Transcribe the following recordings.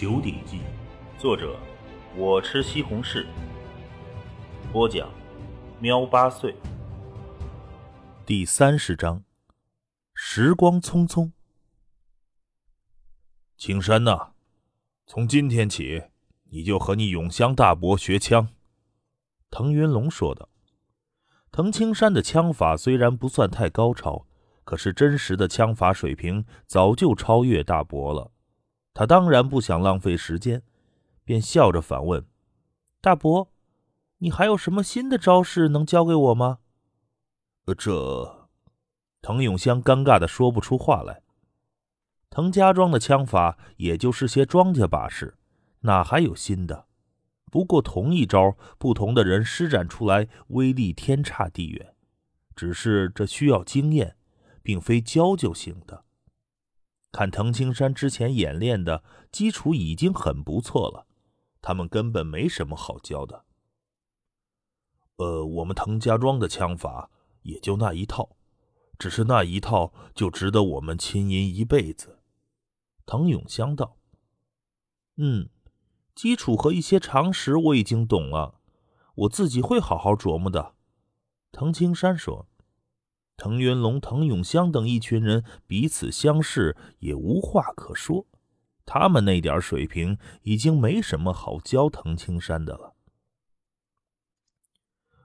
九鼎记》，作者我吃西红柿，播讲喵八岁。第三十章，时光匆匆。青山呐，从今天起，你就和你永香大伯学枪。腾云龙说道。滕青山的枪法虽然不算太高超，可是真实的枪法水平早就超越大伯了。他当然不想浪费时间，便笑着反问：“大伯，你还有什么新的招式能教给我吗？”呃，这……滕永香尴尬的说不出话来。滕家庄的枪法也就是些庄稼把式，哪还有新的？不过同一招，不同的人施展出来，威力天差地远。只是这需要经验，并非教就行的。看滕青山之前演练的基础已经很不错了，他们根本没什么好教的。呃，我们滕家庄的枪法也就那一套，只是那一套就值得我们亲吟一辈子。滕永香道：“嗯。”基础和一些常识我已经懂了，我自己会好好琢磨的。”滕青山说。藤云龙、藤永香等一群人彼此相视，也无话可说。他们那点水平已经没什么好教藤青山的了。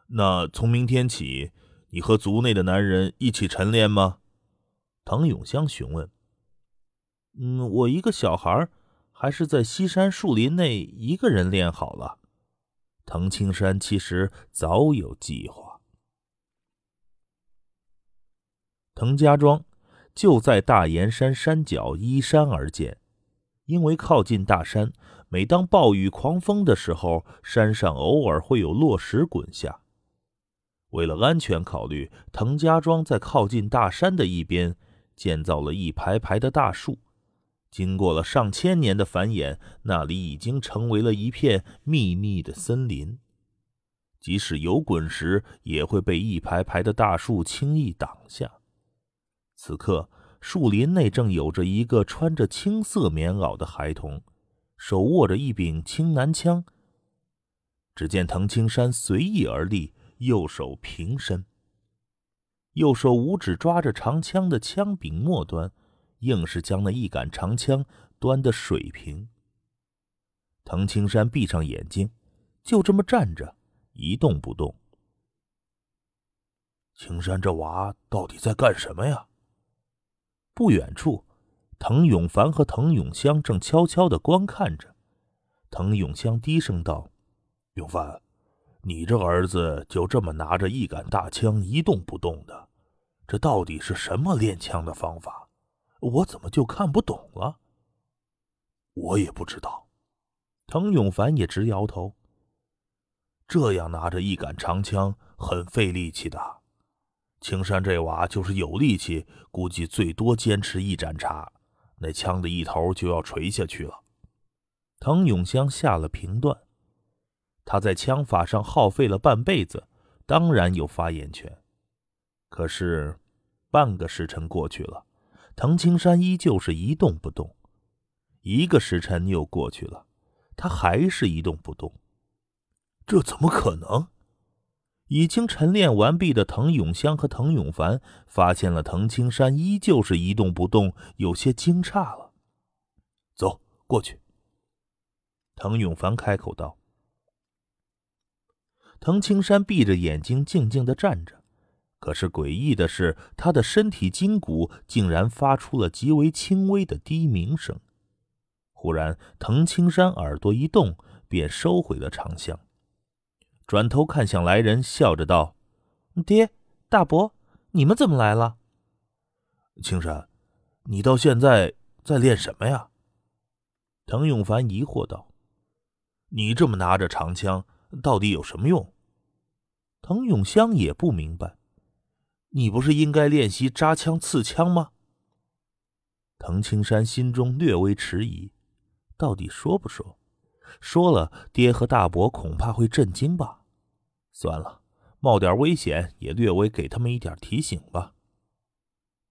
那从明天起，你和族内的男人一起晨练吗？藤永香询问。“嗯，我一个小孩。”还是在西山树林内一个人练好了。藤青山其实早有计划。滕家庄就在大岩山山脚依山而建，因为靠近大山，每当暴雨狂风的时候，山上偶尔会有落石滚下。为了安全考虑，滕家庄在靠近大山的一边建造了一排排的大树。经过了上千年的繁衍，那里已经成为了一片密密的森林。即使有滚石，也会被一排排的大树轻易挡下。此刻，树林内正有着一个穿着青色棉袄的孩童，手握着一柄青南枪。只见滕青山随意而立，右手平伸，右手五指抓着长枪的枪柄末端。硬是将那一杆长枪端得水平。滕青山闭上眼睛，就这么站着，一动不动。青山这娃到底在干什么呀？不远处，滕永凡和滕永香正悄悄的观看着。滕永香低声道：“永凡，你这儿子就这么拿着一杆大枪一动不动的，这到底是什么练枪的方法？”我怎么就看不懂了？我也不知道。滕永凡也直摇头。这样拿着一杆长枪很费力气的。青山这娃就是有力气，估计最多坚持一盏茶，那枪的一头就要垂下去了。滕永香下了评断。他在枪法上耗费了半辈子，当然有发言权。可是，半个时辰过去了。滕青山依旧是一动不动，一个时辰又过去了，他还是一动不动。这怎么可能？已经晨练完毕的滕永香和滕永凡发现了滕青山依旧是一动不动，有些惊诧了。走过去。滕永凡开口道。滕青山闭着眼睛，静静的站着。可是诡异的是，他的身体筋骨竟然发出了极为轻微的低鸣声。忽然，滕青山耳朵一动，便收回了长枪，转头看向来人，笑着道：“爹，大伯，你们怎么来了？”青山，你到现在在练什么呀？”滕永凡疑惑道：“你这么拿着长枪，到底有什么用？”滕永香也不明白。你不是应该练习扎枪刺枪吗？滕青山心中略微迟疑，到底说不说？说了，爹和大伯恐怕会震惊吧。算了，冒点危险也略微给他们一点提醒吧。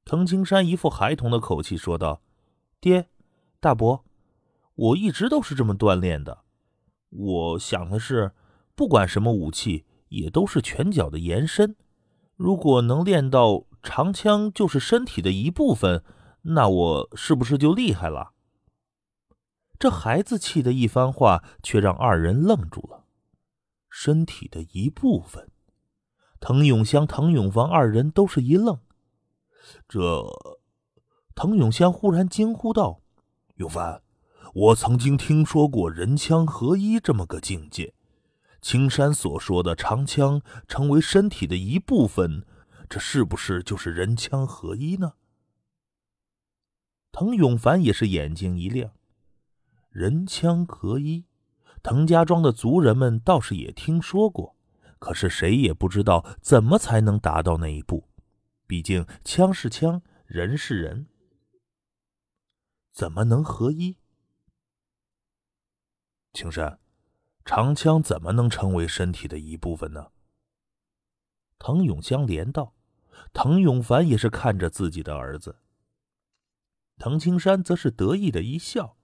滕青山一副孩童的口气说道：“爹，大伯，我一直都是这么锻炼的。我想的是，不管什么武器，也都是拳脚的延伸。如果能练到长枪就是身体的一部分，那我是不是就厉害了？这孩子气的一番话，却让二人愣住了。身体的一部分，滕永香、滕永芳二人都是一愣。这，滕永香忽然惊呼道：“永凡，我曾经听说过人枪合一这么个境界。青山所说的长枪成为身体的一部分，这是不是就是人枪合一呢？”滕永凡也是眼睛一亮，人枪合一。滕家庄的族人们倒是也听说过，可是谁也不知道怎么才能达到那一步。毕竟枪是枪，人是人，怎么能合一？青山，长枪怎么能成为身体的一部分呢？滕永香连道，滕永凡也是看着自己的儿子。滕青山则是得意的一笑。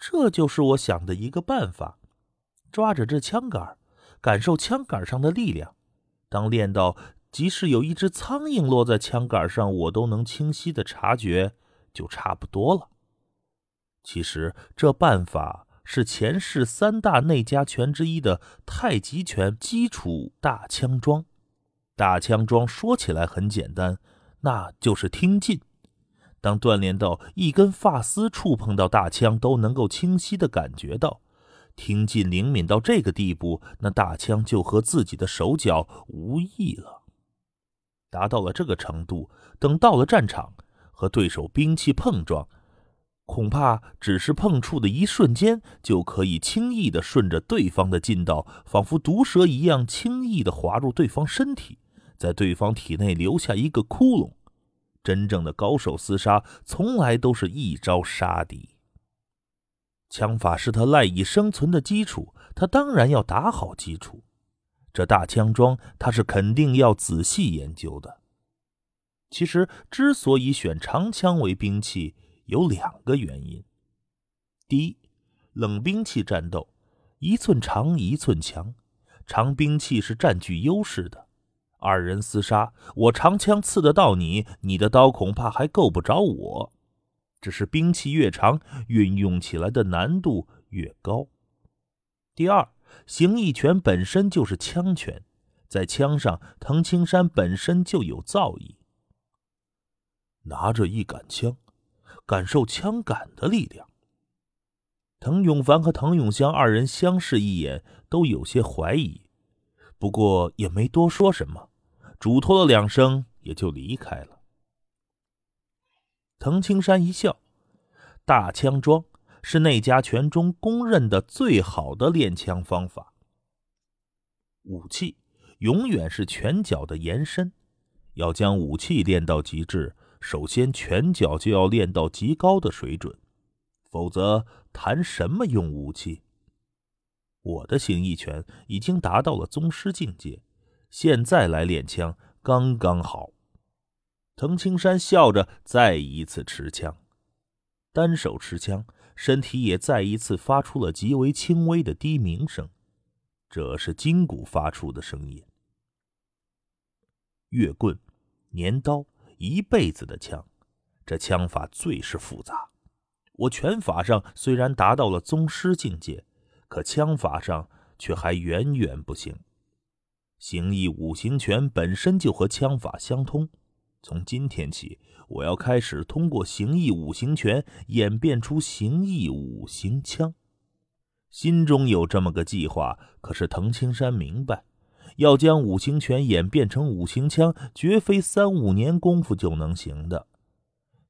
这就是我想的一个办法，抓着这枪杆，感受枪杆上的力量。当练到即使有一只苍蝇落在枪杆上，我都能清晰的察觉，就差不多了。其实这办法是前世三大内家拳之一的太极拳基础大枪桩。大枪桩说起来很简单，那就是听劲。当锻炼到一根发丝触碰到大枪都能够清晰的感觉到，听劲灵敏到这个地步，那大枪就和自己的手脚无异了。达到了这个程度，等到了战场和对手兵器碰撞，恐怕只是碰触的一瞬间，就可以轻易的顺着对方的劲道，仿佛毒蛇一样轻易的滑入对方身体，在对方体内留下一个窟窿。真正的高手厮杀，从来都是一招杀敌。枪法是他赖以生存的基础，他当然要打好基础。这大枪桩，他是肯定要仔细研究的。其实，之所以选长枪为兵器，有两个原因：第一，冷兵器战斗，一寸长一寸强，长兵器是占据优势的。二人厮杀，我长枪刺得到你，你的刀恐怕还够不着我。只是兵器越长，运用起来的难度越高。第二，形意拳本身就是枪拳，在枪上，藤青山本身就有造诣。拿着一杆枪，感受枪杆的力量。滕永凡和滕永香二人相视一眼，都有些怀疑，不过也没多说什么。嘱托了两声，也就离开了。滕青山一笑：“大枪桩是内家拳中公认的最好的练枪方法。武器永远是拳脚的延伸，要将武器练到极致，首先拳脚就要练到极高的水准，否则谈什么用武器？我的形意拳已经达到了宗师境界。”现在来练枪刚刚好。滕青山笑着再一次持枪，单手持枪，身体也再一次发出了极为轻微的低鸣声，这是筋骨发出的声音。月棍、年刀，一辈子的枪，这枪法最是复杂。我拳法上虽然达到了宗师境界，可枪法上却还远远不行。形意五行拳本身就和枪法相通，从今天起，我要开始通过形意五行拳演变出形意五行枪。心中有这么个计划，可是滕青山明白，要将五行拳演变成五行枪，绝非三五年功夫就能行的。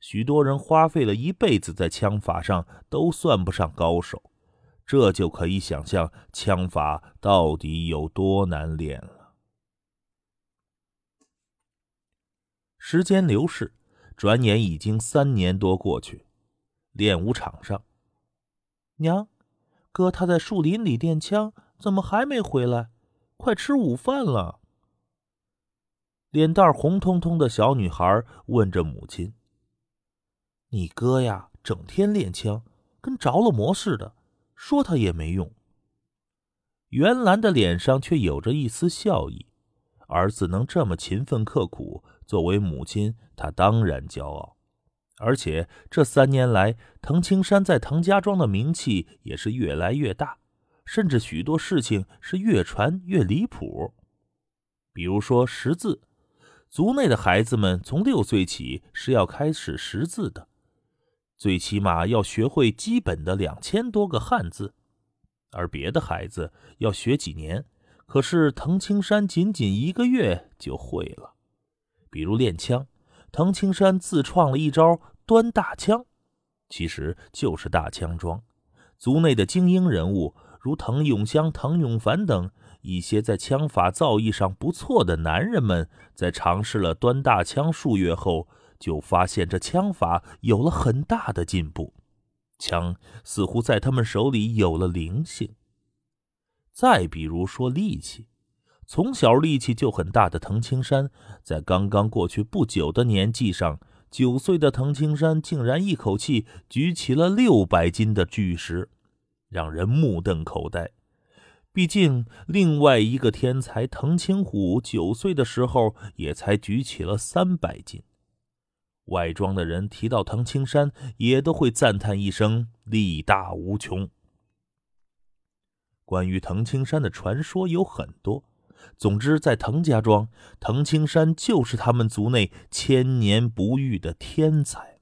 许多人花费了一辈子在枪法上，都算不上高手，这就可以想象枪法到底有多难练了。时间流逝，转眼已经三年多过去。练武场上，娘，哥他在树林里练枪，怎么还没回来？快吃午饭了。脸蛋红彤彤的小女孩问着母亲：“你哥呀，整天练枪，跟着了魔似的，说他也没用。袁兰的脸上却有着一丝笑意，儿子能这么勤奋刻苦，作为母亲，她当然骄傲。而且这三年来，滕青山在滕家庄的名气也是越来越大，甚至许多事情是越传越离谱。比如说识字，族内的孩子们从六岁起是要开始识字的，最起码要学会基本的两千多个汉字，而别的孩子要学几年，可是滕青山仅仅一个月就会了。比如练枪。滕青山自创了一招端大枪，其实就是大枪桩。族内的精英人物，如滕永香、滕永凡等一些在枪法造诣上不错的男人们，在尝试了端大枪数月后，就发现这枪法有了很大的进步，枪似乎在他们手里有了灵性。再比如说力气。从小力气就很大的滕青山，在刚刚过去不久的年纪上，九岁的滕青山竟然一口气举起了六百斤的巨石，让人目瞪口呆。毕竟，另外一个天才滕青虎九岁的时候也才举起了三百斤。外庄的人提到滕青山，也都会赞叹一声“力大无穷”。关于滕青山的传说有很多。总之，在滕家庄，滕青山就是他们族内千年不遇的天才。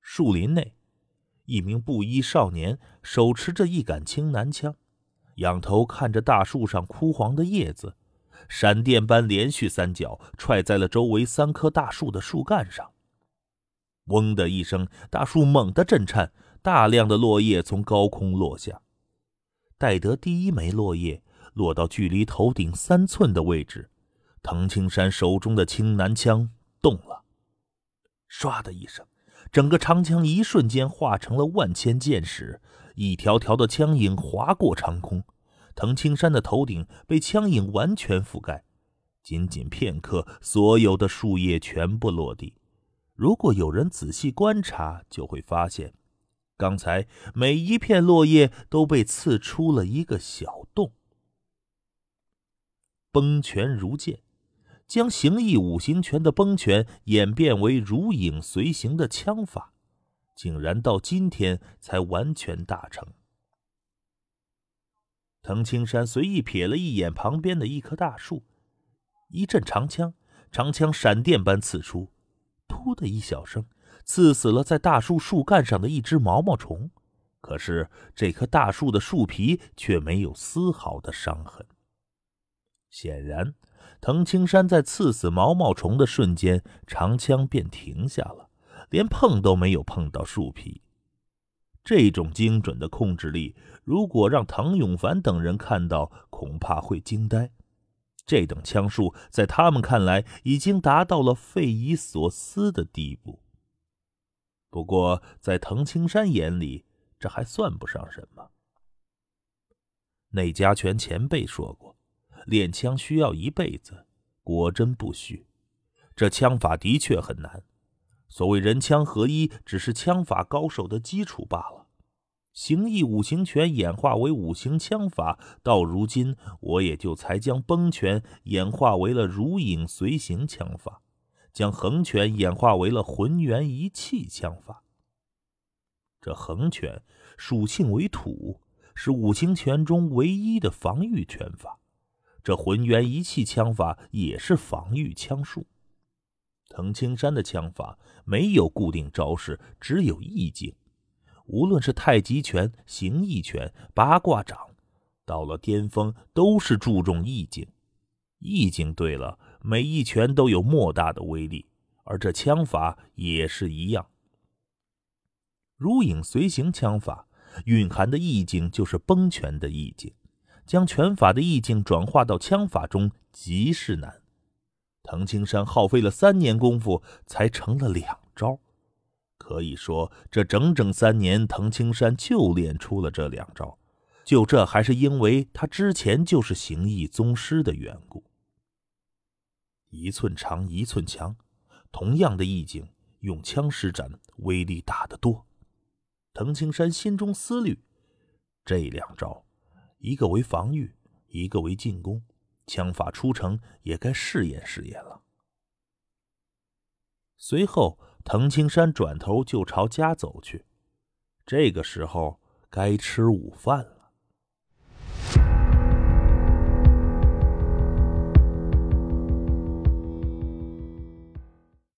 树林内，一名布衣少年手持着一杆青南枪，仰头看着大树上枯黄的叶子，闪电般连续三脚踹在了周围三棵大树的树干上。嗡的一声，大树猛地震颤，大量的落叶从高空落下。待得第一枚落叶落到距离头顶三寸的位置，滕青山手中的青南枪动了，唰的一声，整个长枪一瞬间化成了万千箭矢，一条条的枪影划过长空，滕青山的头顶被枪影完全覆盖。仅仅片刻，所有的树叶全部落地。如果有人仔细观察，就会发现。刚才每一片落叶都被刺出了一个小洞。崩拳如剑，将形意五行拳的崩拳演变为如影随形的枪法，竟然到今天才完全大成。藤青山随意瞥了一眼旁边的一棵大树，一阵长枪，长枪闪电般刺出，噗的一小声。刺死了在大树树干上的一只毛毛虫，可是这棵大树的树皮却没有丝毫的伤痕。显然，滕青山在刺死毛毛虫的瞬间，长枪便停下了，连碰都没有碰到树皮。这种精准的控制力，如果让滕永凡等人看到，恐怕会惊呆。这等枪术，在他们看来，已经达到了匪夷所思的地步。不过，在滕青山眼里，这还算不上什么。内家拳前辈说过，练枪需要一辈子，果真不虚。这枪法的确很难。所谓人枪合一，只是枪法高手的基础罢了。形意五行拳演化为五行枪法，到如今，我也就才将崩拳演化为了如影随形枪法。将横拳演化为了浑元一气枪法。这横拳属性为土，是五行拳中唯一的防御拳法。这浑元一气枪法也是防御枪术。藤青山的枪法没有固定招式，只有意境。无论是太极拳、形意拳、八卦掌，到了巅峰都是注重意境。意境对了。每一拳都有莫大的威力，而这枪法也是一样。如影随形枪法蕴含的意境就是崩拳的意境，将拳法的意境转化到枪法中极是难。藤青山耗费了三年功夫才成了两招，可以说这整整三年，藤青山就练出了这两招。就这还是因为他之前就是形意宗师的缘故。一寸长一寸强，同样的意境，用枪施展威力大得多。藤青山心中思虑：这两招，一个为防御，一个为进攻，枪法出城也该试验试验了。随后，藤青山转头就朝家走去。这个时候该吃午饭了。